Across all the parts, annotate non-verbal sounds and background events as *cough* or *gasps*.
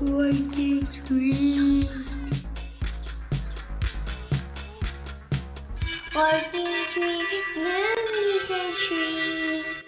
Forking Sweet. Forking Sweet Movies and Treats.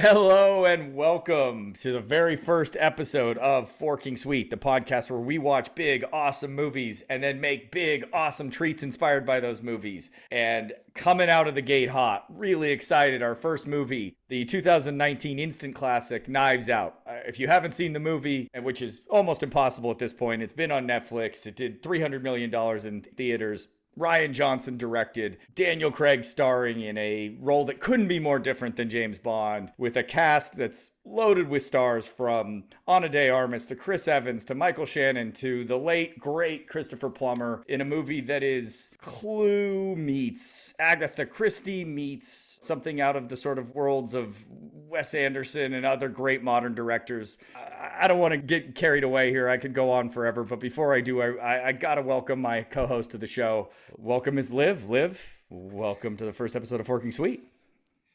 Hello and welcome to the very first episode of Forking Sweet, the podcast where we watch big, awesome movies and then make big, awesome treats inspired by those movies. And coming out of the gate hot, really excited, our first movie, the 2019 instant classic Knives Out. Uh, if you haven't seen the movie, which is almost impossible at this point, it's been on Netflix. It did $300 million in theaters. Rian Johnson directed, Daniel Craig starring in a role that couldn't be more different than James Bond, with a cast that's loaded with stars from Ana de Armas to Chris Evans to Michael Shannon to the late, great Christopher Plummer in a movie that is Clue meets Agatha Christie meets something out of the sort of worlds of Wes Anderson and other great modern directors. I, I don't want to get carried away here. I could go on forever, but before I do, I, I, I got to welcome my co host to the show. Welcome, Ms. Liv. Liv, welcome to the first episode of Forking Sweet.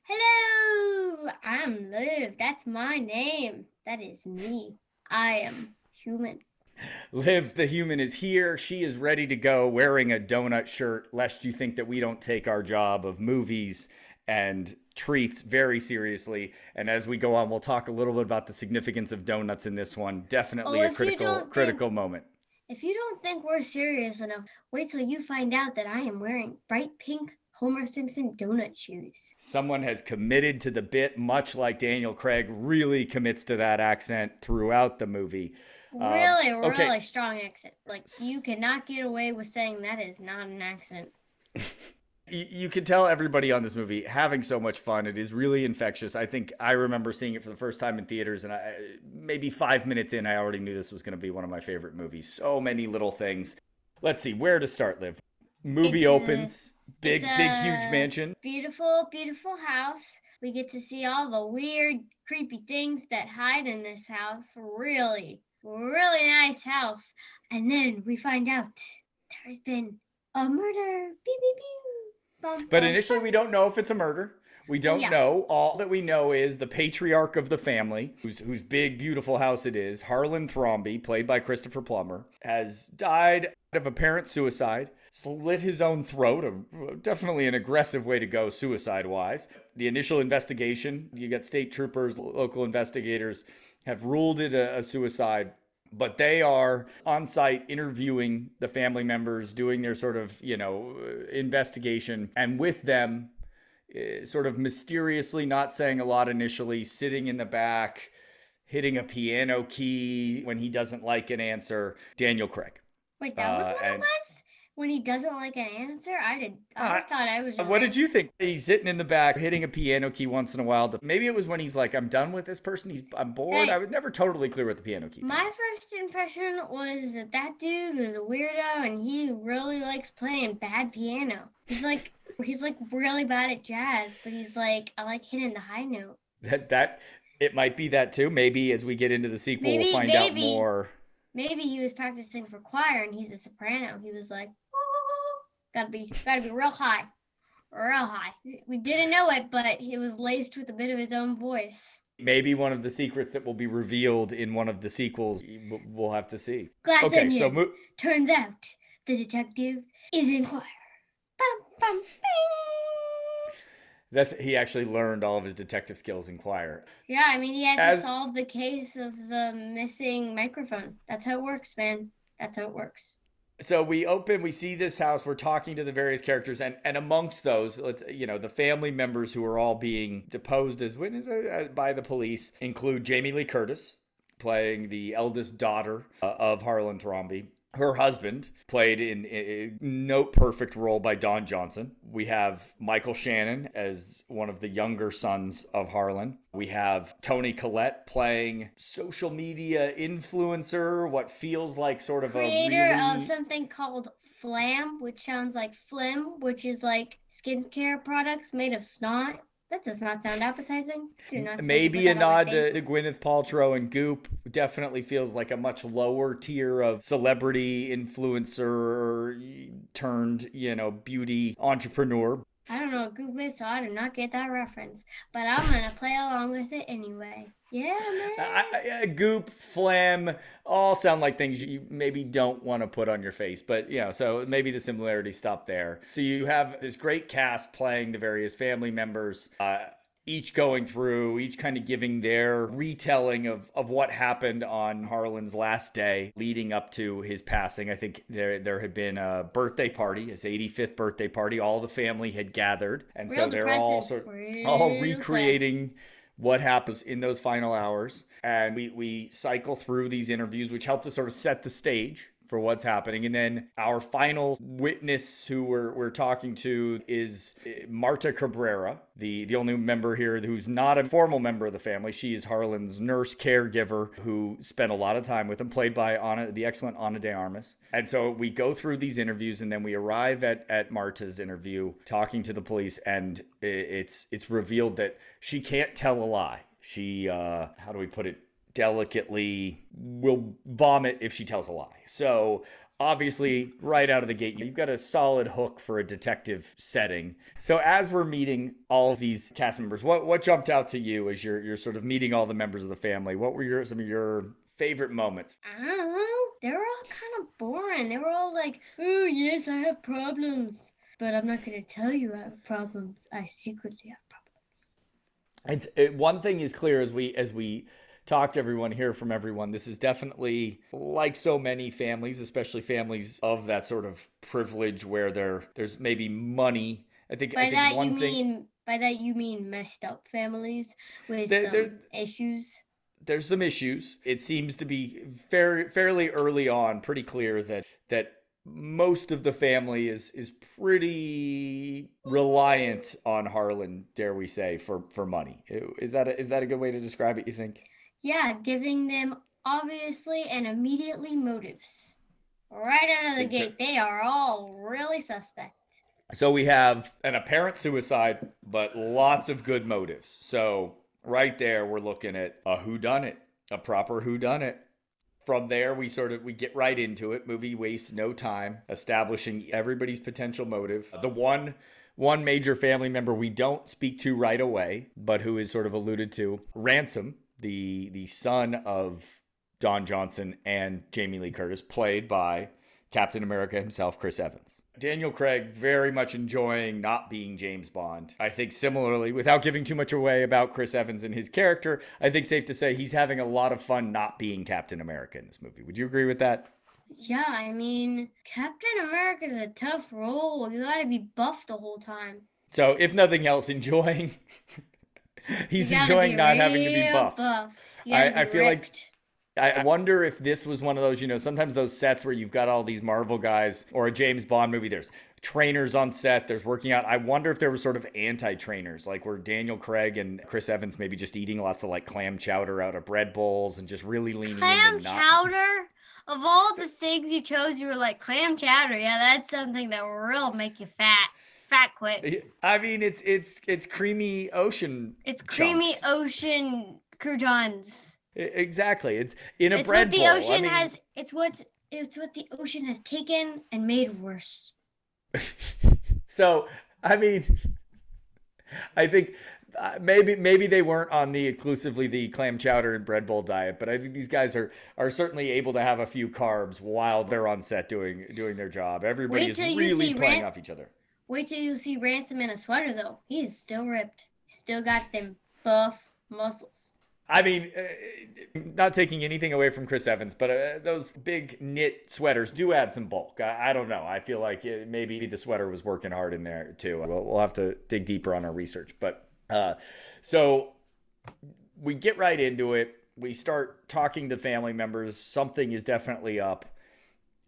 Hello, I'm Liv. That's my name. That is me. I am human. Liv, the human, is here. She is ready to go wearing a donut shirt, lest you think that we don't take our job of movies and treats very seriously. And as we go on, we'll talk a little bit about the significance of donuts in this one. Definitely Oh, a you critical think- critical moment. If you don't think we're serious enough, wait till you find out that I am wearing bright pink Homer Simpson donut shoes. Someone has committed to the bit, much like Daniel Craig really commits to that accent throughout the movie. Um, Really, okay. really strong accent. Like you cannot get away with saying that is not an accent. *laughs* You can tell everybody on this movie having so much fun. It is really infectious. I think I remember seeing it for the first time in theaters, and I maybe five minutes in, I already knew this was going to be one of my favorite movies. So many little things. Let's see where to start. Live. Movie It's a- opens. Big, big, huge mansion. Beautiful, beautiful house. We get to see all the weird, creepy things that hide in this house. Really, really nice house. And then we find out there's been a murder. Pew, pew, pew. Bum, But initially, we don't know if it's a murder. We don't Yeah. know. All that we know is the patriarch of the family, whose whose big, beautiful house it is, Harlan Thrombey, played by Christopher Plummer, has died of apparent suicide, slit his own throat. A, definitely an aggressive way to go, suicide wise. The initial investigation, you got state troopers, local investigators, have ruled it a, a suicide but they are on site interviewing the family members, doing their sort of, you know, uh, investigation. And with them, uh, sort of mysteriously, not saying a lot initially, sitting in the back, hitting a piano key when he doesn't like an answer, Daniel Craig. Wait, that was uh, what and- it was? When he doesn't like an answer? I did. I Uh, thought I was. What right. did you think? He's sitting in the back, hitting a piano key once in a while. Maybe it was when he's like, I'm done with this person. He's I'm bored. Hey. I was never totally clear with the piano key. thing. My first impression was that that dude was a weirdo and he really likes playing bad piano. He's like he's like really bad at jazz, but he's like I like hitting the high note. that that it might be that too. Maybe as we get into the sequel, Maybe- we'll find out more. Maybe he was practicing for choir and he's a soprano. He was like, oh, gotta be gotta be real high, real high. We didn't know it, but he was laced with a bit of his own voice. Maybe one of the secrets that will be revealed in one of the sequels. We'll have to see. Glass Okay, onion. so mo- Turns out the detective is in choir. Bum, bum, bing. That's he actually learned all of his detective skills in choir. Yeah, I mean, he had As- to solve the case of the missing microphone. That's how it works, man. That's how it works. So we open, we see this house. We're talking to the various characters, and and amongst those, let's you know, the family members who are all being deposed as witnesses uh, by the police include Jamie Lee Curtis, playing the eldest daughter uh, of Harlan Thrombey. Her husband, played in a note perfect role by Don Johnson. We have Michael Shannon as one of the younger sons of Harlan. We have Toni Collette playing social media influencer, what feels like sort of a Creator of something called Flam, which sounds like Flim, which is like skincare products made of snot. That does not sound appetizing. Not Maybe a that on my nod to, to Gwyneth Paltrow and Goop definitely feels like a much lower tier of celebrity influencer turned, you know, beauty entrepreneur. I don't know what Goop is, so I do not get that reference. But I'm gonna play along with it anyway. Yeah, man. I, I, goop, phlegm, all sound like things you maybe don't want to put on your face. But, you know, so maybe the similarities stop there. So you have this great cast playing the various family members. Uh, each going through, each kind of giving their retelling of, of what happened on Harlan's last day leading up to his passing. I think there there had been a birthday party, his 85th birthday party. All the family had gathered. And Real so they're all sort Real all recreating. What happens in those final hours. And we, we cycle through these interviews, which help to sort of set the stage for what's happening. And then our final witness who we're, we're talking to is eh, Marta Cabrera, the, the only member here who's not a formal member of the family. She is Harlan's nurse caregiver who spent a lot of time with him, played by the excellent Ana de Armas. And so we go through these interviews and then we arrive at, at Marta's interview talking to the police and it's, it's revealed that she can't tell a lie. She, uh, how do we put it? Delicately will vomit if she tells a lie. So obviously right out of the gate you've got a solid hook for a detective setting. So as we're meeting all of these cast members what what jumped out to you as you're you're sort of meeting all the members of the family? What were your some of your favorite moments? I don't know. They were all kind of boring. They were all like oh yes i have problems. But i'm not going to tell you i have problems. I secretly have problems. It's it, one thing is clear as we as we talk to everyone, hear from everyone. This is definitely like so many families, especially families of that sort of privilege where there there's maybe money. I think by I think that one you thing mean by that you mean messed up families with There- some there- issues there's some issues. It seems to be fair, fairly early on, pretty clear that that most of the family is is pretty reliant on Harlan, dare we say, for for money. Is that a, is that a good way to describe it? You think? Yeah giving them obviously and immediately motives right out of the gate they are all really suspect So we have an apparent suicide, but lots of good motives. So right there, we're looking at a who done it, a proper who done it. From there, we sort of we get right into it. Movie wastes no time establishing everybody's potential motive. The one one major family member we don't speak to right away, but who is sort of alluded to, Ransom, the the son of Don Johnson and Jamie Lee Curtis, played by Captain America himself, Chris Evans. Daniel Craig very much enjoying not being James Bond. I think similarly, without giving too much away about Chris Evans and his character, I think safe to say he's having a lot of fun not being Captain America in this movie. Would you agree with that? yeah i mean captain america is a tough role you gotta be buff the whole time So, if nothing else, enjoying *laughs* *laughs* he's enjoying not having to be buff. I- I feel like- ripped. I I wonder if this was one of those, you know, sometimes those sets where you've got all these Marvel guys or a James Bond movie, there's trainers on set, there's working out. I wonder if there was sort of anti trainers, like where Daniel Craig and Chris Evans maybe just eating lots of like clam chowder out of bread bowls and just really leaning clam into not. chowder of all the things you chose you were like clam chowder yeah that's something that will real make you fat fat quick I mean, it's it's it's creamy ocean. it's creamy chunks. ocean croutons I- Exactly. It's in a it's bread what the bowl. I ocean mean- has it's what it's what the ocean has taken and made worse *laughs* So, I mean, I think uh, maybe maybe they weren't on the exclusively the clam chowder and bread bowl diet, but I think these guys are are certainly able to have a few carbs while they're on set doing doing their job. Everybody Wait is really playing Ran- off each other. Wait till you see ransom in a sweater though he is still ripped He's still got them buff muscles I mean, uh, not taking anything away from Chris Evans, but uh, those big knit sweaters do add some bulk. I, I don't know. I feel like it, maybe the sweater was working hard in there too. We'll, we'll have to dig deeper on our research. But uh, so we get right into it. We start talking to family members. Something is definitely up.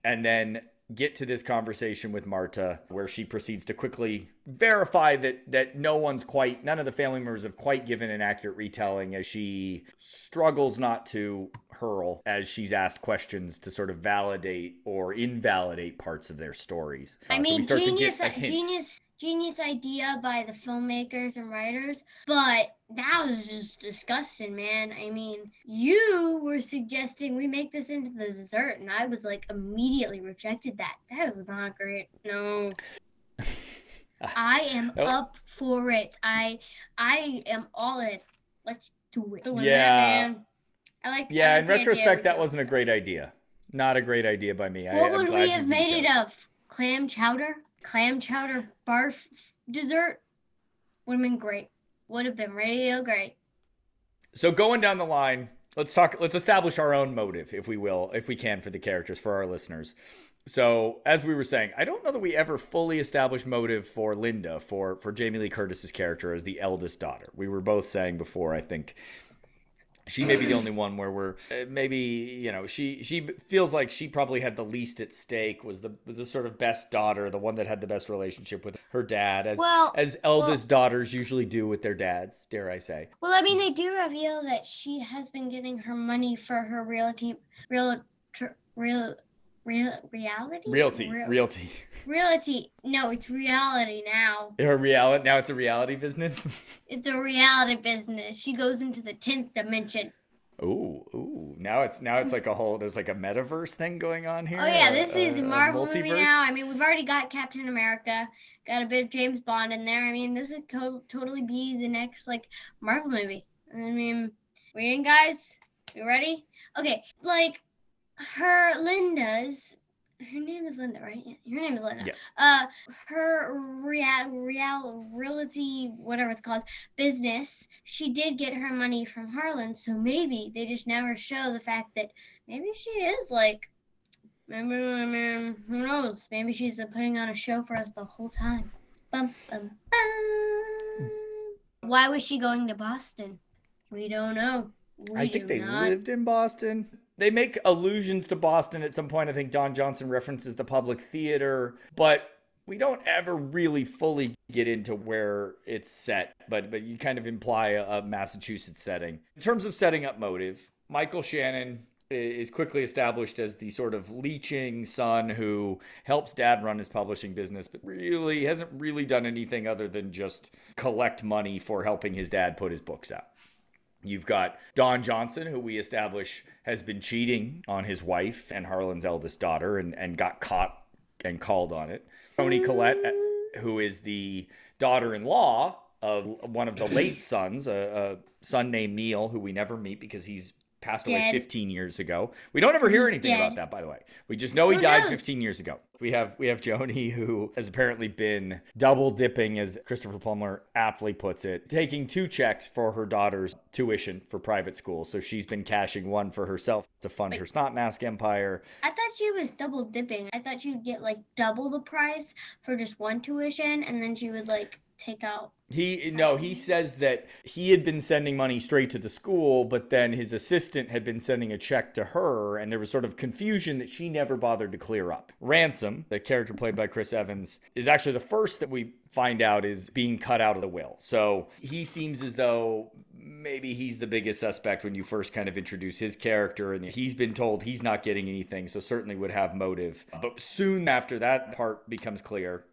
And then get to this conversation with Marta where she proceeds to quickly verify that that no one's quite none of the family members have quite given an accurate retelling as she struggles not to hurl as she's asked questions to sort of validate or invalidate parts of their stories. I Uh, mean, to genius, get a hint. genius, genius idea by the filmmakers and writers, but that was just disgusting, man. I mean, you were suggesting we make this into the dessert, and I was like immediately rejected that. That was not great. No, I am *laughs* oh. up for it. I I am all in. Let's do it. Doing yeah. That, I like. Yeah, I like in retrospect, that wasn't a great idea. Not a great idea by me. What I, would we have made it of? Clam chowder, clam chowder barf dessert. Would have been great. Would have been real great. So going down the line, let's talk. Let's establish our own motive, if we will, if we can, for the characters for our listeners. So as we were saying, I don't know that we ever fully established motive for Linda for for Jamie Lee Curtis's character as the eldest daughter. We were both saying before, I think she may be the only *clears throat* one where we're uh, maybe you know she she feels like she probably had the least at stake was the the sort of best daughter the one that had the best relationship with her dad as well, as eldest well, daughters usually do with their dads dare i say. Well i mean they do reveal that she has been getting her money for her realty real real Real, reality? Realty. Real, realty. Realty. No, it's reality now. Her reality now it's a reality business. *laughs* it's a reality business. She goes into the tenth dimension. Ooh, ooh. Now it's now it's like a whole there's like a metaverse thing going on here. Oh yeah, this is a Marvel movie now. I mean, we've already got Captain America, got a bit of James Bond in there. I mean, this would co- totally be the next like Marvel movie. I mean, we in guys? You ready? Okay, like her Linda's her name is Linda, right? Yeah, her name is Linda. Yes. Uh, her real, real, realty, whatever it's called, business. She did get her money from Harlan, so maybe they just never show the fact that maybe she is like, maybe, I mean, who knows? Maybe she's been putting on a show for us the whole time. Bum, bum, bum. Why was she going to Boston? We don't know. We I think they not. lived in Boston they make allusions to Boston at some point. I think Don Johnson references the public theater, but we don't ever really fully get into where it's set, but but you kind of imply a, a Massachusetts setting. In terms of setting up motive, Michael Shannon is quickly established as the sort of leeching son who helps dad run his publishing business, but really hasn't really done anything other than just collect money for helping his dad put his books out. You've got Don Johnson, who we establish has been cheating on his wife and Harlan's eldest daughter and, and got caught and called on it. Toni Collette, uh, who is the daughter in law of one of the late sons, a, a, son named Neil, who we never meet because he's passed away 15 years ago. We don't ever hear anything about that, by the way. We just know he who died knows? 15 years ago. We have we have Joni who has apparently been double dipping, as Christopher Plummer aptly puts it, taking two checks for her daughter's tuition for private school. So she's been cashing one for herself to fund Wait. her snot mask empire. I thought she was double dipping. I thought she'd get like double the price for just one tuition, and then she would like take out he no, he says that he had been sending money straight to the school, but then his assistant had been sending a check to her, and there was sort of confusion that she never bothered to clear up. Ransom, the character played by Chris Evans, is actually the first that we find out is being cut out of the will. So he seems as though maybe he's the biggest suspect when you first kind of introduce his character and he's been told he's not getting anything so certainly would have motive but soon after that part becomes clear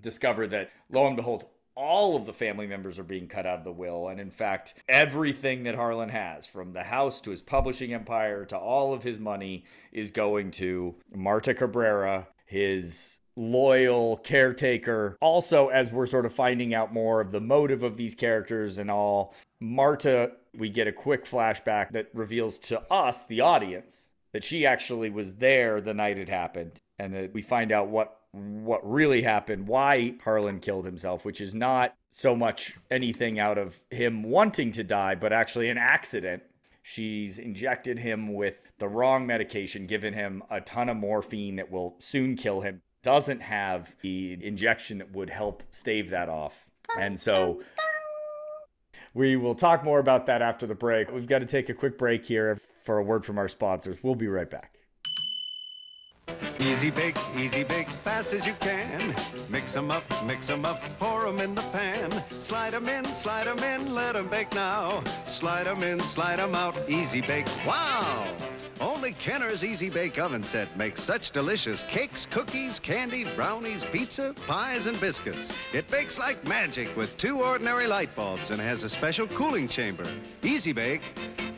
discover that lo and behold all of the family members are being cut out of the will. And in fact, everything that Harlan has, from the house to his publishing empire to all of his money, is going to Marta Cabrera, his loyal caretaker. Also, as we're sort of finding out more of the motive of these characters and all, Marta, we get a quick flashback that reveals to us, the audience, that she actually was there the night it happened. And that we find out what what really happened, why Harlan killed himself, which is not so much anything out of him wanting to die, but actually an accident. She's injected him with the wrong medication, given him a ton of morphine that will soon kill him. Doesn't have the injection that would help stave that off. And so we will talk more about that after the break. We've got to take a quick break here for a word from our sponsors. We'll be right back. Easy bake, easy bake, fast as you can. Mix 'em up, mix 'em up, pour 'em in the pan. Slide 'em in, slide 'em in, let 'em bake now. Slide 'em in, slide 'em out, easy bake, wow! Only Kenner's Easy Bake Oven Set makes such delicious cakes, cookies, candy, brownies, pizza, pies, and biscuits. It bakes like magic with two ordinary light bulbs and has a special cooling chamber. Easy Bake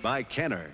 by Kenner.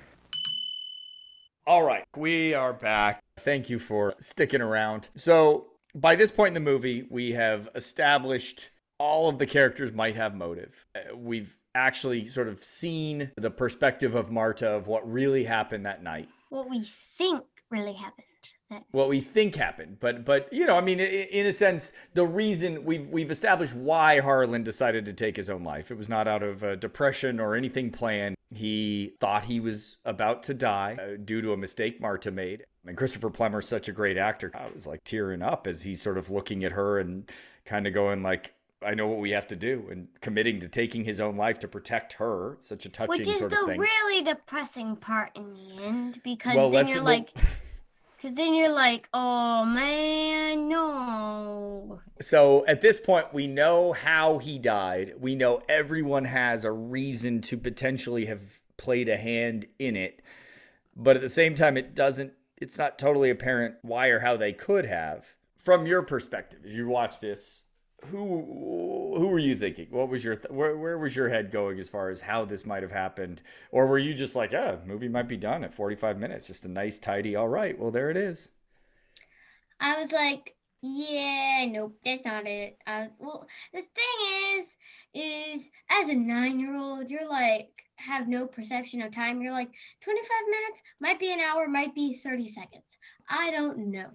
All right, we are back. Thank you for sticking around. So, by this point in the movie, we have established all of the characters might have motive. Uh, We've actually sort of seen the perspective of Marta of what really happened that night. What we think really happened. That what we think happened but but you know i mean in a sense the reason we've we've established why harlan decided to take his own life it was not out of uh, depression or anything planned he thought he was about to die uh, due to a mistake marta made and christopher plummer's such a great actor i was like tearing up as he's sort of looking at her and kind of going like I know what we have to do, and committing to taking his own life to protect her. Such a touching which is sort the thing. really depressing part in the end because Well, then you're like because then you're like oh man no So at this point, we know how he died. We know everyone has a reason to potentially have played a hand in it. But at the same time, it doesn't, it's not totally apparent why or how they could have. From your perspective, as you watch this, who who were you thinking? What was your th- where where was your head going as far as how this might have happened, or were you just like, yeah, movie might be done at forty five minutes, just a nice tidy, all right, well there it is. I was like, yeah, nope, that's not it. I was, well, the thing is, is as a nine-year-old, you're like have no perception of time. You're like 25 minutes, might be an hour, might be 30 seconds. I don't know.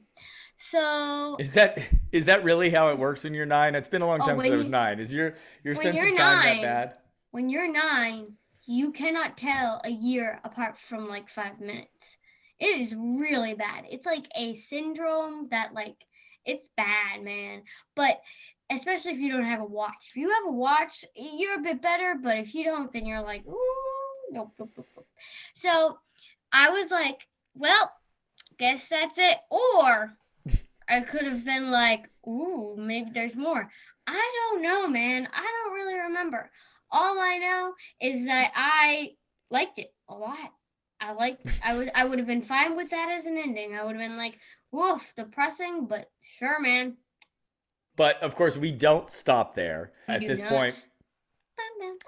So Is that is that really how it works when you're nine? It's been a long Oh, time since I was nine. Is your your sense of time nine- that bad? when you're nine, you cannot tell a year apart from like five minutes. It is really bad. It's like a syndrome that like it's bad, man. But especially if you don't have a watch. If you have a watch, you're a bit better. But if you don't, then you're like, ooh, nope, nope, nope, nope. So I was like, well, guess that's it. Or I could have been like, ooh, maybe there's more. I don't know, man. I don't really remember. All I know is that I liked it a lot. I liked I would I would have been fine with that as an ending. I would have been like, woof, depressing, but sure, man. But of course, we don't stop there. You At this not. point,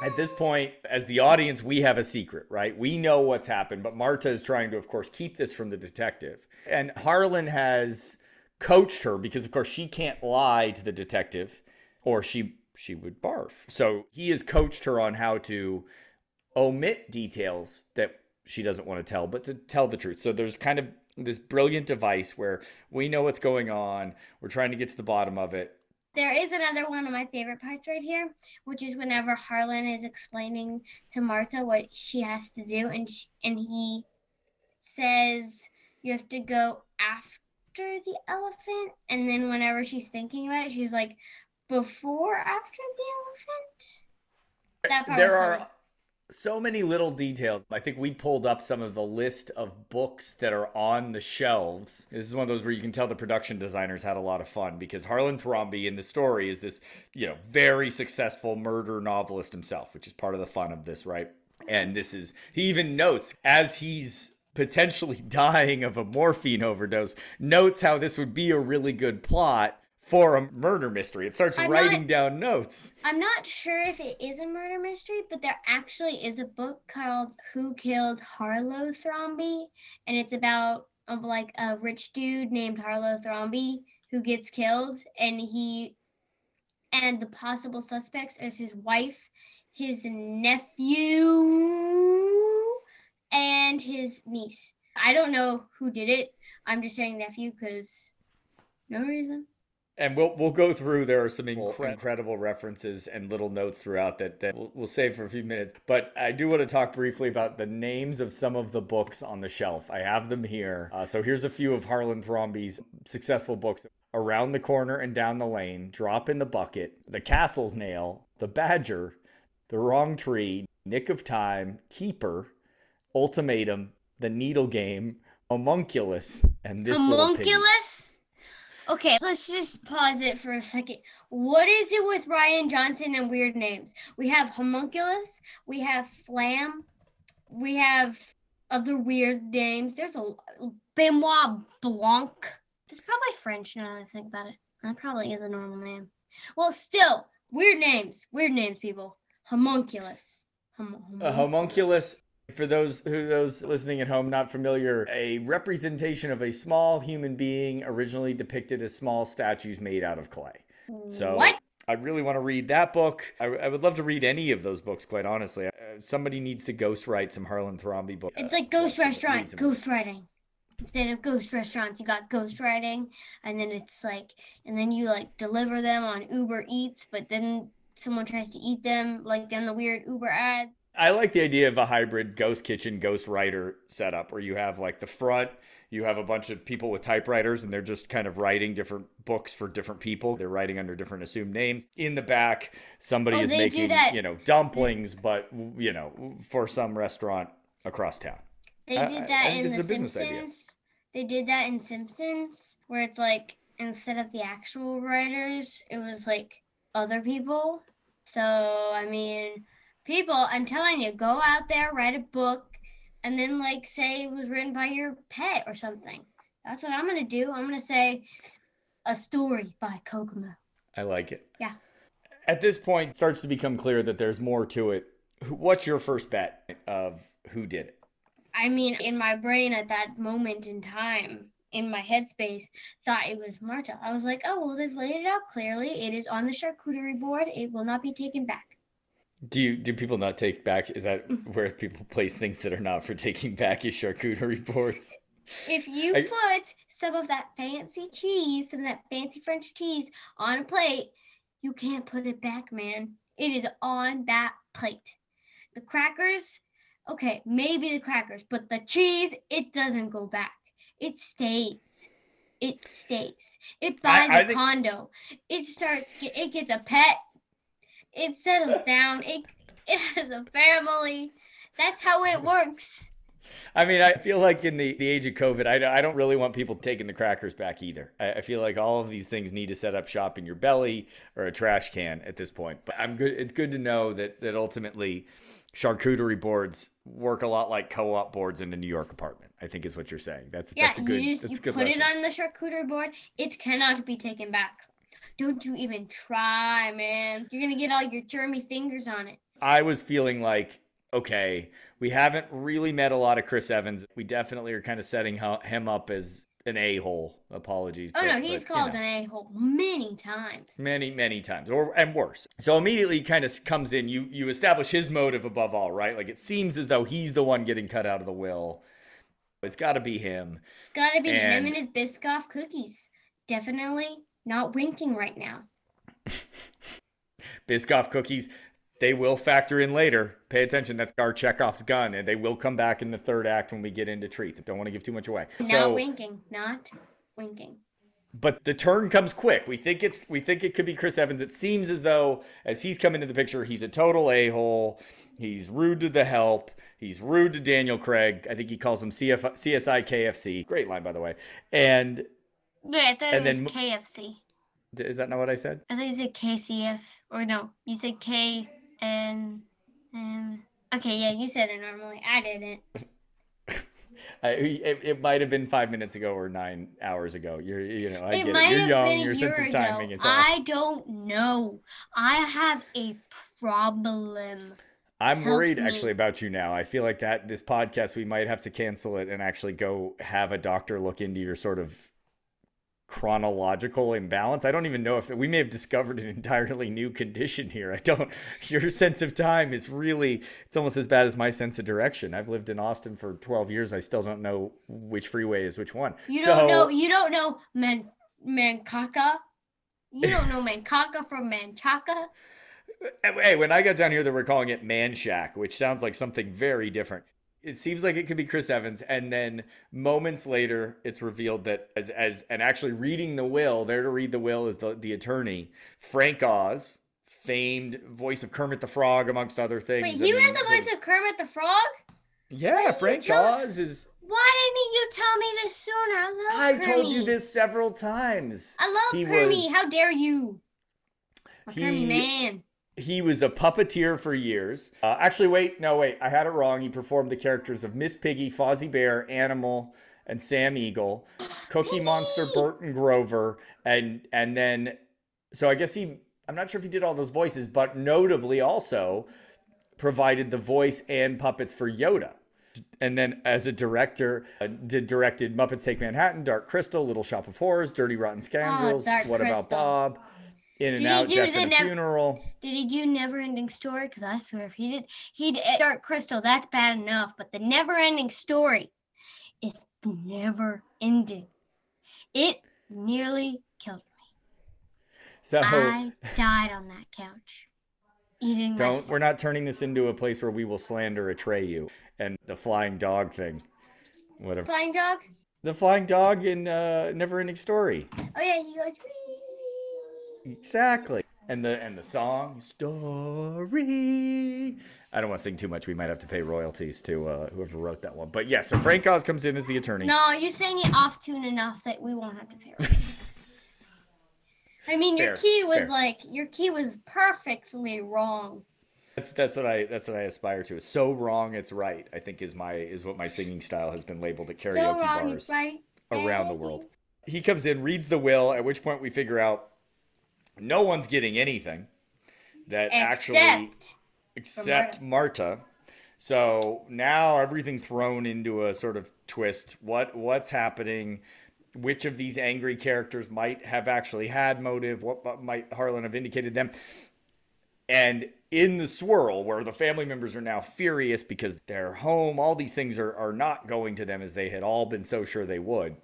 at this point, as the audience, we have a secret, right? We know what's happened, but Marta is trying to, of course, keep this from the detective. And Harlan has coached her because, of course, she can't lie to the detective, or she she would barf. So he has coached her on how to omit details that she doesn't want to tell, but to tell the truth. So there's kind of this brilliant device where we know what's going on. We're trying to get to the bottom of it. There is another one of my favorite parts right here, which is whenever Harlan is explaining to Martha what she has to do, and sh and he says you have to go after the elephant, and then whenever she's thinking about it, she's like, before after the elephant. That part there are funny. so many little details. I think we pulled up some of the list of books that are on the shelves. This is one of those where you can tell the production designers had a lot of fun because Harlan Thrombey in the story is this, you know, very successful murder novelist himself, which is part of the fun of this, right? And this is he even notes as he's potentially *laughs* dying of a morphine overdose, notes how this would be a really good plot for a murder mystery. It starts I'm writing not- down notes. I'm not sure if it is a murder mystery, but there actually is a book called Who Killed Harlow Thrombey, and it's about of like a rich dude named Harlow Thrombey who gets killed, and he and the possible suspects is his wife, his nephew, and his niece. I don't know who did it. I'm just saying nephew because no reason. And we'll we'll go through. There are some incre- incredible references and little notes throughout that that we'll, we'll save for a few minutes. But I do want to talk briefly about the names of some of the books on the shelf. I have them here. Uh, so here's a few of Harlan Thrombey's successful books: Around the Corner and Down the Lane, Drop in the Bucket, The Castle's Nail, The Badger, The Wrong Tree, Nick of Time, Keeper, Ultimatum, The Needle Game, Homunculus, and this. Homunculus? Okay, let's just pause it for a second. What is it with Rian Johnson and weird names? We have homunculus, we have flam, we have other weird names. There's a Benoit Blanc. It's probably French now that I think about it. That probably is a normal name. Well, still, weird names. Weird names, people. Homunculus. Hom- A homunculus For those who those listening at home not familiar, a representation of a small human being originally depicted as small statues made out of clay. So what? I really want to read that book. I, I would love to read any of those books, quite honestly. Uh, somebody needs to ghostwrite some Harlan Thrombey books. It's like ghost read restaurants, some- ghost writing. Instead of ghost restaurants, you got ghost writing, and then it's like, and then you like deliver them on Uber Eats, but then someone tries to eat them, like in the weird Uber ads. I like the idea of a hybrid ghost kitchen, ghost writer setup where you have like the front, you have a bunch of people with typewriters and they're just kind of writing different books for different people. They're writing under different assumed names. In the back, somebody Oh, is making, you know, dumplings, but, you know, for some restaurant across town. They I- I- did I that in this The is a business idea. Simpsons. They did that in Simpsons, where it's like instead of the actual writers, it was like other people. So I mean, people, I'm telling you, go out there, write a book, and then like say it was written by your pet or something. That's what I'm gonna do. I'm gonna say a story by Kokomo. I like it. Yeah. At this point, it starts to become clear that there's more to it. What's your first bet of who did it? I mean, in my brain at that moment in time, in my headspace, thought it was Marta. I was like, oh, well, they've laid it out clearly. It is on the charcuterie board. It will not be taken back. Do you do people not take back? Is that Mm. where people place things that are not for taking back is charcuterie *laughs* boards? If you I- put some of that fancy cheese, some of that fancy French cheese on a plate, you can't put it back, man. It is on that plate. The crackers, okay, maybe the crackers, but the cheese, it doesn't go back. It stays. It stays. It buys I a think- condo. It starts. It gets a pet. It settles down. It it has a family. That's how it works. I mean, I feel like in the, the age of COVID, I, I don't really want people taking the crackers back either. I, I feel like all of these things need to set up shop in your belly or a trash can at this point. But I'm good. It's good to know that that ultimately charcuterie boards work a lot like co-op boards in a New York apartment. I think is what you're saying. That's Yeah, that's a good you just that's you put lesson. it on the charcuterie board. It cannot be taken back. Don't you even try, man. You're gonna get all your germy fingers on it. I was feeling like, okay, we haven't really met a lot of Chris Evans. We definitely are kind of setting him up as an a hole. Apologies. Oh but- no, he's but, you called know. an a-hole many times. many many times or and worse so immediately kind of comes in you you establish his motive above all right like it seems as though he's the one getting cut out of the will it's got to be him It's gotta be him And- and his Biscoff cookies. Definitely not winking right now. *laughs* biscoff cookies they will factor in later pay attention that's our chekhov's gun and they will come back in the third act when we get into treats don't want to give too much away Not so winking. Not winking. but the turn comes quick. We think it's we think it could be Chris Evans. It seems as though as he's coming into the picture, he's a total a-hole. He's rude to the help. He's rude to Daniel Craig. I think he calls him CF, CSI KFC. Great line by the way. And Yeah, I thought And it was then KFC. is that not what I said? I thought you said KCF. Or no, you said K and and okay, yeah, you said it normally. I didn't. *laughs* I, it, it might have been five minutes ago or nine hours ago. You're you know I it get it. You're young. Your sense of timing ago. is off. I don't know. I have a problem. I'm Help worried me. actually about you now. I feel like that this podcast we might have to cancel it and actually go have a doctor look into your sort of chronological imbalance. I don't even know if we may have discovered an entirely new condition here. I don't *laughs* your sense of time is really it's almost as bad as my sense of direction. I've lived in Austin for 12 years. I still don't know which freeway is which one. You so, don't know. You don't know Man Mankaka. You don't know Mankaka from Manchaca. *laughs* Hey, when I got down here, they were calling it Man Shack, which sounds like something very different. It seems like it could be Chris Evans, and then moments later, it's revealed that as as and actually reading the will, there to read the will is the the attorney Frank Oz, famed voice of Kermit the Frog, amongst other things. Wait, I he mean, was the voice of Kermit the Frog. Yeah, Frank tell- Oz is. Why didn't you tell me this sooner? I I told you this several times. I love He Kermit. was- How dare you? A Kermit man. He was a puppeteer for years. Uh, actually, wait, no, wait, I had it wrong. He performed the characters of Miss Piggy, Fozzie Bear, Animal, and Sam Eagle, Cookie Monster, Burton Grover, and and then, so I guess he, I'm not sure if he did all those voices, but notably also provided the voice and puppets for Yoda. And then as a director, uh, did directed Muppets Take Manhattan, Dark Crystal, Little Shop of Horrors, Dirty Rotten Scoundrels, Dark What About Bob, In and Did he Out, Death the and nev- Funeral. Did he do Never Ending Story? Because I swear if he did, he did Dark Crystal. That's bad enough. But the Never Ending Story is never ending. It nearly killed me. So I died on that couch eating don't we're not turning this into a place where we will slander Atreyu and the flying dog thing. Whatever. flying dog. The flying dog in uh, Never Ending Story. Oh yeah, he goes. Exactly. And the and the song story. I don't want to sing too much. We might have to pay royalties to uh, whoever wrote that one. But yeah, so Frank Oz comes in as the attorney. No, you sang it off tune enough that we won't have to pay. royalties. *laughs* I mean, your Fair, key was fair. like your key was perfectly wrong. That's that's what I that's what I aspire to. Is so wrong it's right. I think is my is what my singing style has been labeled at karaoke so wrong, bars right? around the world. He comes in, reads the will, at which point we figure out no one's getting anything. That actually Except except Marta. So now everything's thrown into a sort of twist. What what's happening? Which of these angry characters might have actually had motive? What, what might Harlan have indicated them? And in the swirl, where the family members are now furious because they're home, all these things are, are not going to them as they had all been so sure they would.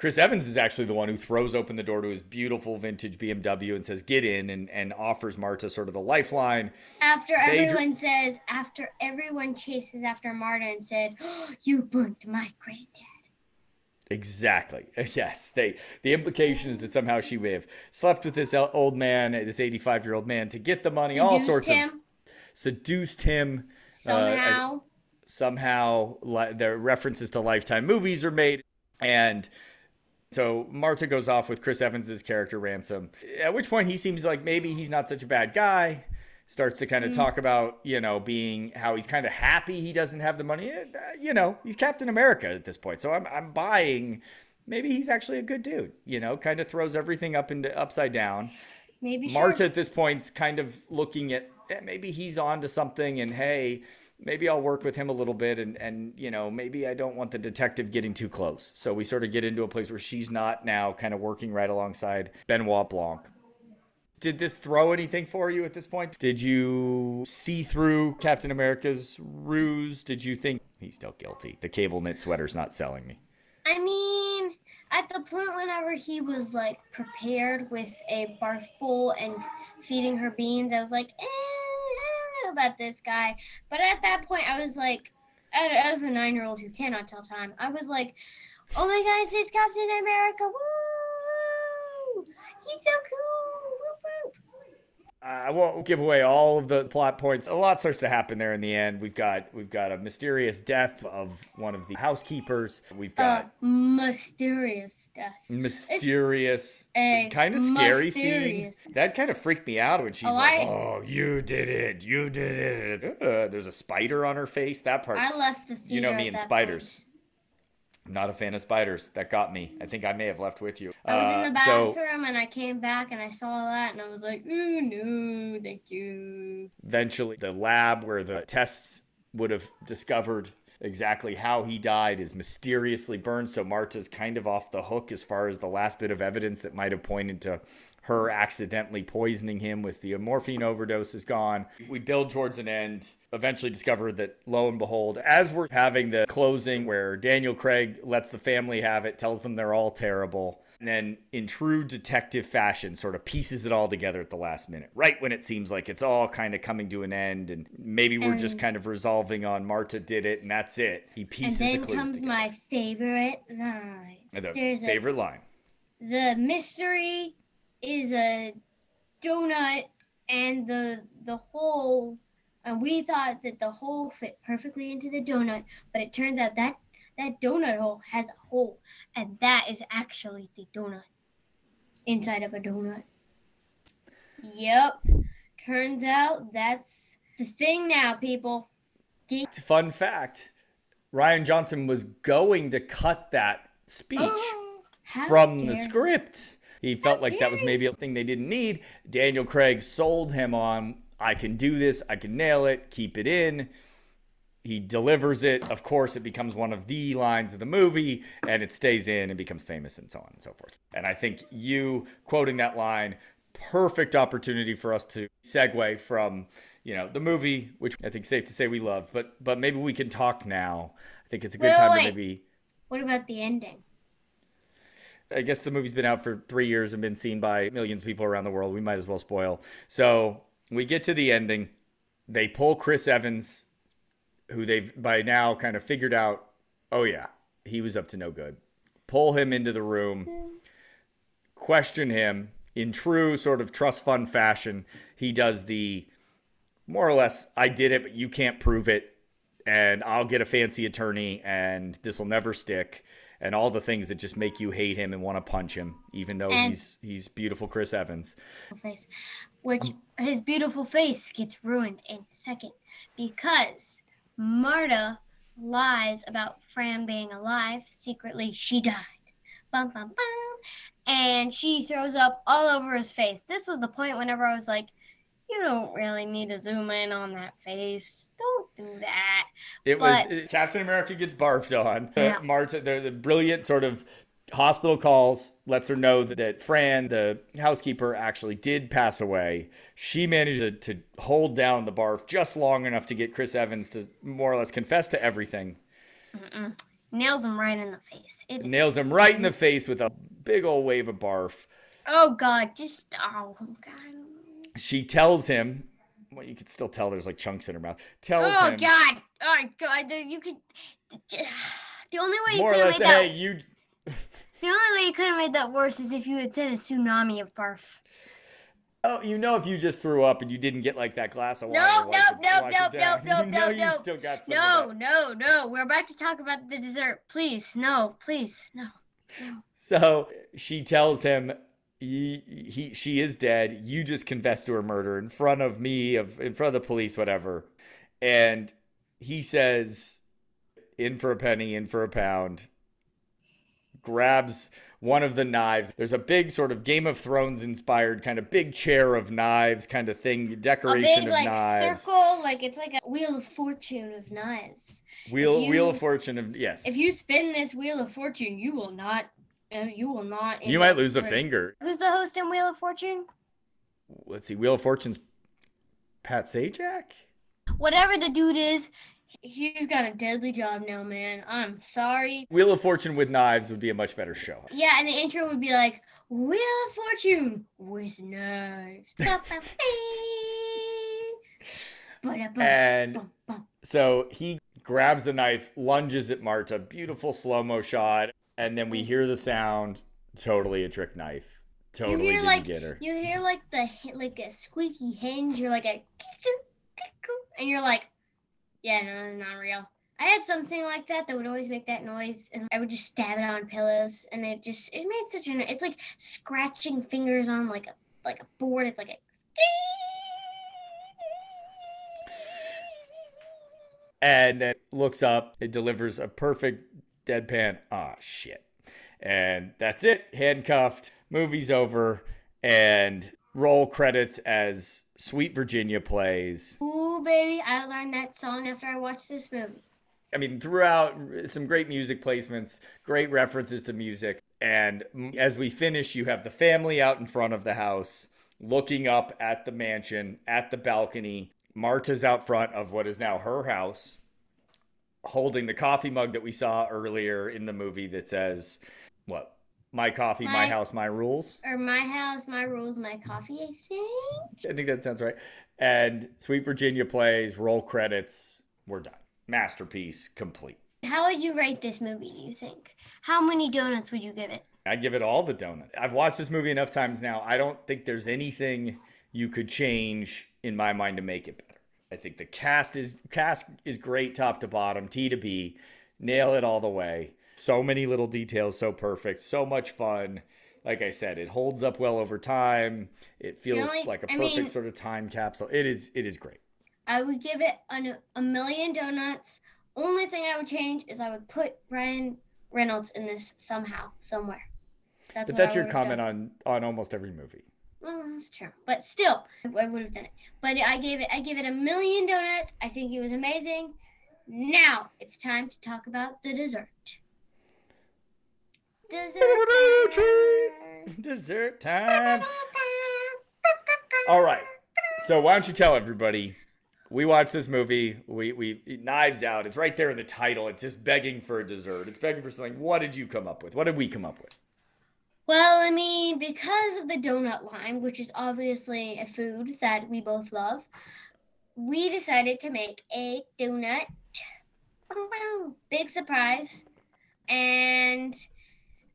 Chris Evans is actually the one who throws open the door to his beautiful vintage BMW and says, Get in, and, and offers Marta sort of the lifeline. after They dr- everyone says, after everyone chases after Marta and said, oh, *gasps* "You burnt my granddad." Exactly. *laughs* Yes. They the implication is that somehow she may have slept with this old man, this 85 year old man, to get the money. all Seduced sorts of seduced him. Uh, somehow. Somehow, li- their references to Lifetime movies are made, and so Marta goes off with Chris Evans's character Ransom. At which point he seems like maybe he's not such a bad guy. Starts to kind of talk about you know being how he's kind of happy he doesn't have the money. Eh, uh, You know he's Captain America at this point, so I'm I'm buying. Maybe he's actually a good dude. You know, kind of throws everything up into upside down. Maybe Marta sure. at this point's kind of looking at eh, maybe he's on to something and hey, maybe I'll work with him a little bit and and you know, maybe I don't want the detective getting too close. So we sort of get into a place where she's not now kind of working right alongside Benoit Blanc. Did this throw anything for you at this point? Did you see through Captain America's ruse? Did you think he's still guilty? The cable knit sweater's not selling me. I mean, at the point whenever he was like prepared with a barf bowl and feeding her beans, I was like, eh, know about this guy. But at that point, I was like, as a nine-year-old who cannot tell time, I was like, oh my God, it's Captain America! Woo! He's so cool! I won't give away all of the plot points. A lot starts to happen there in the end. We've got we've got a mysterious death of one of the housekeepers. We've Uh, got mysterious death. mysterious, kind of scary scene. That kind of freaked me out when she's Oh, like, I- "Oh, you did it! You did it!" Uh, there's a spider on her face. That part, I left the theater. you know me and spiders. I'm not a fan of spiders. That got me. I think I may have left with you. I was in the Uh, so- bathroom and I came back and I saw that and I was like, oh no, thank you. eventually the lab where the tests would have discovered exactly how he died is mysteriously burned so marta's kind of off the hook as far as the last bit of evidence that might have pointed to her accidentally poisoning him with the morphine overdose is gone we build towards an end eventually discover that lo and behold as we're having the closing where daniel craig lets the family have it tells them they're all terrible and then in true detective fashion sort of pieces it all together at the last minute right when it seems like it's all kind of coming to an end and maybe we're just mm. kind of resolving on marta did it and that's it he And pieces then the clues comes together. my favorite line. The there's a- favorite line The mystery is a donut and the the hole and we thought that the hole fit perfectly into the donut, but it turns out that that donut hole has a hole and that is actually the donut inside of a donut. Yep. Turns out that's the thing now, people. Fun fact rian johnson was going to cut that speech oh, How from the he. script. He felt like that was maybe a thing they didn't need. Daniel Craig sold him on I can do this, I can nail it, keep it in. He delivers it. Of course, it becomes one of the lines of the movie and it stays in and becomes famous and so on and so forth. And I think you quoting that line, perfect opportunity for us to segue from, you know, the movie, which I think safe to say we loved, but but maybe we can talk now. I think it's a good time wait, to maybe What about the ending? I guess the movie's been out for three years and been seen by millions of people around the world. We might as well spoil. So we get to the ending. They pull Chris Evans, who they've by now kind of figured out, oh, yeah, he was up to no good. Pull him into the room, question him in true sort of trust fund fashion. He does the more or less, I did it, but you can't prove it. And I'll get a fancy attorney, and this will never stick and all the things that just make you hate him and want to punch him, even though And- he's he's beautiful Chris Evans. face, which his beautiful face gets ruined in a second because Marta lies about Fran being alive. Secretly, she died. Bum, bum, bum. And she throws up all over his face. This was the point whenever I was like, you don't really need to zoom in on that face. Don't do that. It was But- Captain America gets barfed on. Yeah. *laughs* Marta, the, the brilliant sort of hospital calls, lets her know that, that Fran, the housekeeper, actually did pass away. She managed to, to hold down the barf just long enough to get Chris Evans to more or less confess to everything. Nails him right in the face. It, Nails him right in the face with a big old wave of barf. oh, God. Just, oh, God. She tells him, well, you could still tell there's like chunks in her mouth. Tells him Oh him God! Oh God! You could. The only way you more or could have less, made that. you *laughs* The only way you could have made that worse is if you had said a tsunami of barf. Oh, you know if you just threw up and you didn't get like that glass of water. Nope, nope, nope, nope, nope, you nope, know nope, you nope. still got some. No, no, no. We're about to talk about the dessert. Please, no, please, no. no. So she tells him he, he she is dead. You just confessed to her murder in front of me, of in front of the police, whatever. And he says, "In for a penny, in for a pound." Grabs one of the knives. There's a big sort of Game of Thrones inspired kind of big chair of knives kind of thing, A decoration big of like knives. circle, like it's like a wheel of fortune of knives. Wheel you- Wheel of Fortune of yes. If you spin this wheel of fortune, you will not. Uh, you will not. you might lose a finger. Who's the host in Wheel of Fortune? Let's see, Wheel of Fortune's Pat Sajak. Whatever the dude is, he's got a deadly job now, man. I'm sorry. Wheel of Fortune with knives would be a much better show. Yeah, and the intro would be like Wheel of Fortune with knives. Ba, ba, *laughs* bing. Ba-da-bum, And so he grabs the knife, lunges at Marta, beautiful slow mo shot, and then we mm. hear the sound. Totally a trick knife. Totally you hear didn't like get her. you hear like the like a squeaky hinge. You're like a and you're like, yeah, no, that's not real. I had something like that that would always make that noise, and I would just stab it on pillows, and it just it made such an it's like scratching fingers on like a like a board. It's like a And then looks up, it delivers a perfect deadpan. Ah, shit. And that's it. Handcuffed. Movie's over. And roll credits as Sweet Virginia plays. Ooh, baby, I learned that song after I watched this movie. I mean, throughout some great music placements, great references to music. And as we finish, you have the family out in front of the house looking up at the mansion, at the balcony. Marta's out front of what is now her house, holding the coffee mug that we saw earlier in the movie that says, What? My coffee, my, My- house, my rules. Or my house, my rules, my coffee. I think. I think that sounds right. And Sweet Virginia plays, roll credits. We're done. Masterpiece complete. How would you rate this movie? Do you think? How many donuts would you give it? I give it all the donuts I've watched this movie enough times now. I don't think there's anything you could change in my mind to make it better. I think the cast is cast is great top to bottom, T to B. Nail it all the way. So many little details, so perfect, so much fun. Like I said, it holds up well over time. It feels only- like a perfect mean- sort of time capsule. It is it is great. I would give it an, a million donuts. Only thing I would change is I would put Ryan Reynolds in this somehow, somewhere. That's But I that's your comment done. on on almost every movie. Well, that's true, but still, I would have done it. But I gave it, I gave it a million donuts. I think it was amazing. Now it's time to talk about the dessert. Dessert. *laughs* Dessert time. All right. So why don't you tell everybody? We watched this movie. We we Knives Out. It's right there in the title. It's just begging for a dessert. It's begging for something. What did you come up with? What did we come up with? Well, I mean, because of the donut line, which is obviously a food that we both love, we decided to make a donut. Big surprise. And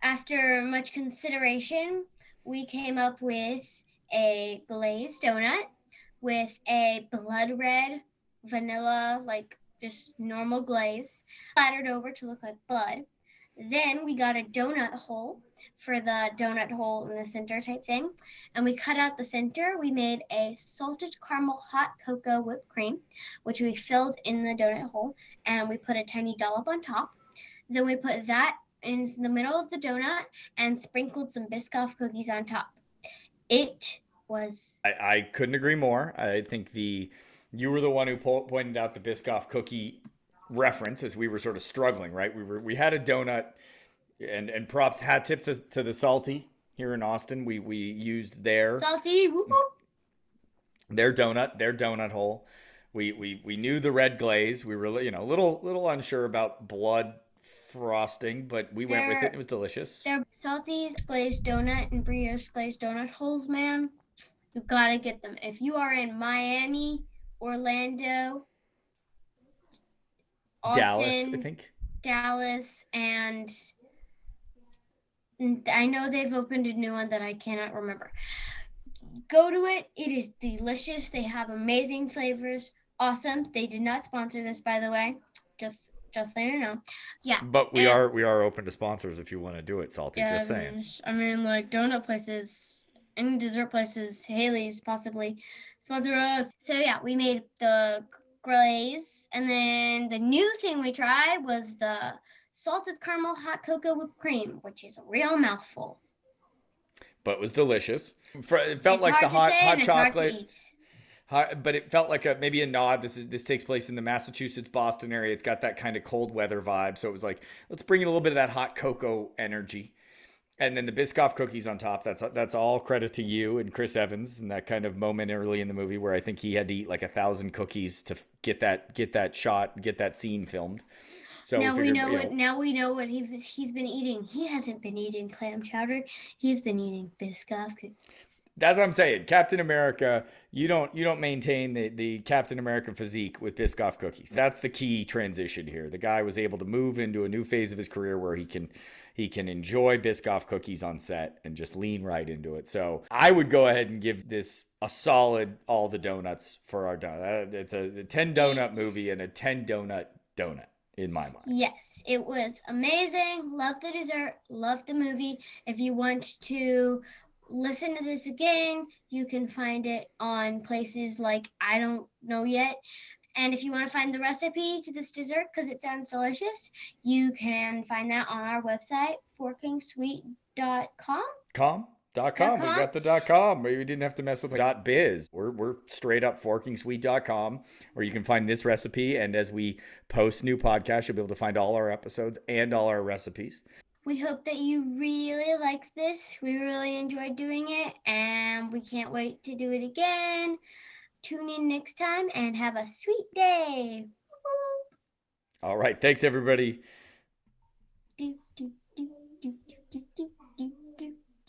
after much consideration, we came up with a glazed donut with a blood red vanilla, like just normal glaze, splattered over to look like blood. Then we got a donut hole for the donut hole in the center type thing. And we cut out the center. We made a salted caramel hot cocoa whipped cream, which we filled in the donut hole. And we put a tiny dollop on top. Then we put that in the middle of the donut and sprinkled some Biscoff cookies on top. It was. I, I couldn't agree more. I think the you were the one who po- pointed out the Biscoff cookie reference as we were sort of struggling, right? We were we had a donut and and props hat tip to, to the salty here in Austin. We we used their salty whoop, whoop. their donut, their donut hole. We we we knew the red glaze. We were you know a little little unsure about blood frosting, but we went with it. It was delicious. Their salty glazed donut and brioche glazed donut holes, man. You gotta get them. If you are in Miami, Orlando, Austin, Dallas, I think. Dallas and I know they've opened a new one that I cannot remember. Go to it. It is delicious. They have amazing flavors. Awesome. They did not sponsor this, by the way. Just just so you know. Yeah. But we and, are we are open to sponsors if you want to do it, Salty. Yeah, just saying. I mean, like donut places, any dessert places, Haley's possibly sponsor us. So yeah, we made the glaze, and then the new thing we tried was the salted caramel hot cocoa whipped cream, which is a real mouthful. But was delicious. It felt it's like the hot hot chocolate. Hot, but it felt like a maybe a nod. This is this takes place in the Massachusetts Boston area. It's got that kind of cold weather vibe. So it was like let's bring in a little bit of that hot cocoa energy, and then the Biscoff cookies on top. That's that's all credit to you and Chris Evans and that kind of moment early in the movie where I think he had to eat like a thousand cookies to get that get that shot, get that scene filmed. So now we, know what. Now we know what he's he's been eating. He hasn't been eating clam chowder. He's been eating Biscoff cookies. That's what I'm saying. Captain America, you don't you don't maintain the, the Captain America physique with Biscoff cookies. That's the key transition here. The guy was able to move into a new phase of his career where he can he can enjoy Biscoff cookies on set and just lean right into it. So I would go ahead and give this a solid all the donuts for our donut. Uh, it's a, a 10 donut movie and a 10 donut donut in my mind. Yes, it was amazing. Love the dessert, love the movie. If you want to listen to this again, you can find it on places like I don't know yet. And if you want to find the recipe to this dessert because it sounds delicious, you can find that on our website, forkingsweet.com. Com? Dot com. We got the dot com. We didn't have to mess with the dot biz. We're we're straight up forkingsweet.com where you can find this recipe. And as we post new podcasts, you'll be able to find all our episodes and all our recipes. We hope that you really like this. We really enjoyed doing it and we can't wait to do it again. Tune in next time and have a sweet day. All right. Thanks everybody. Do, do, do,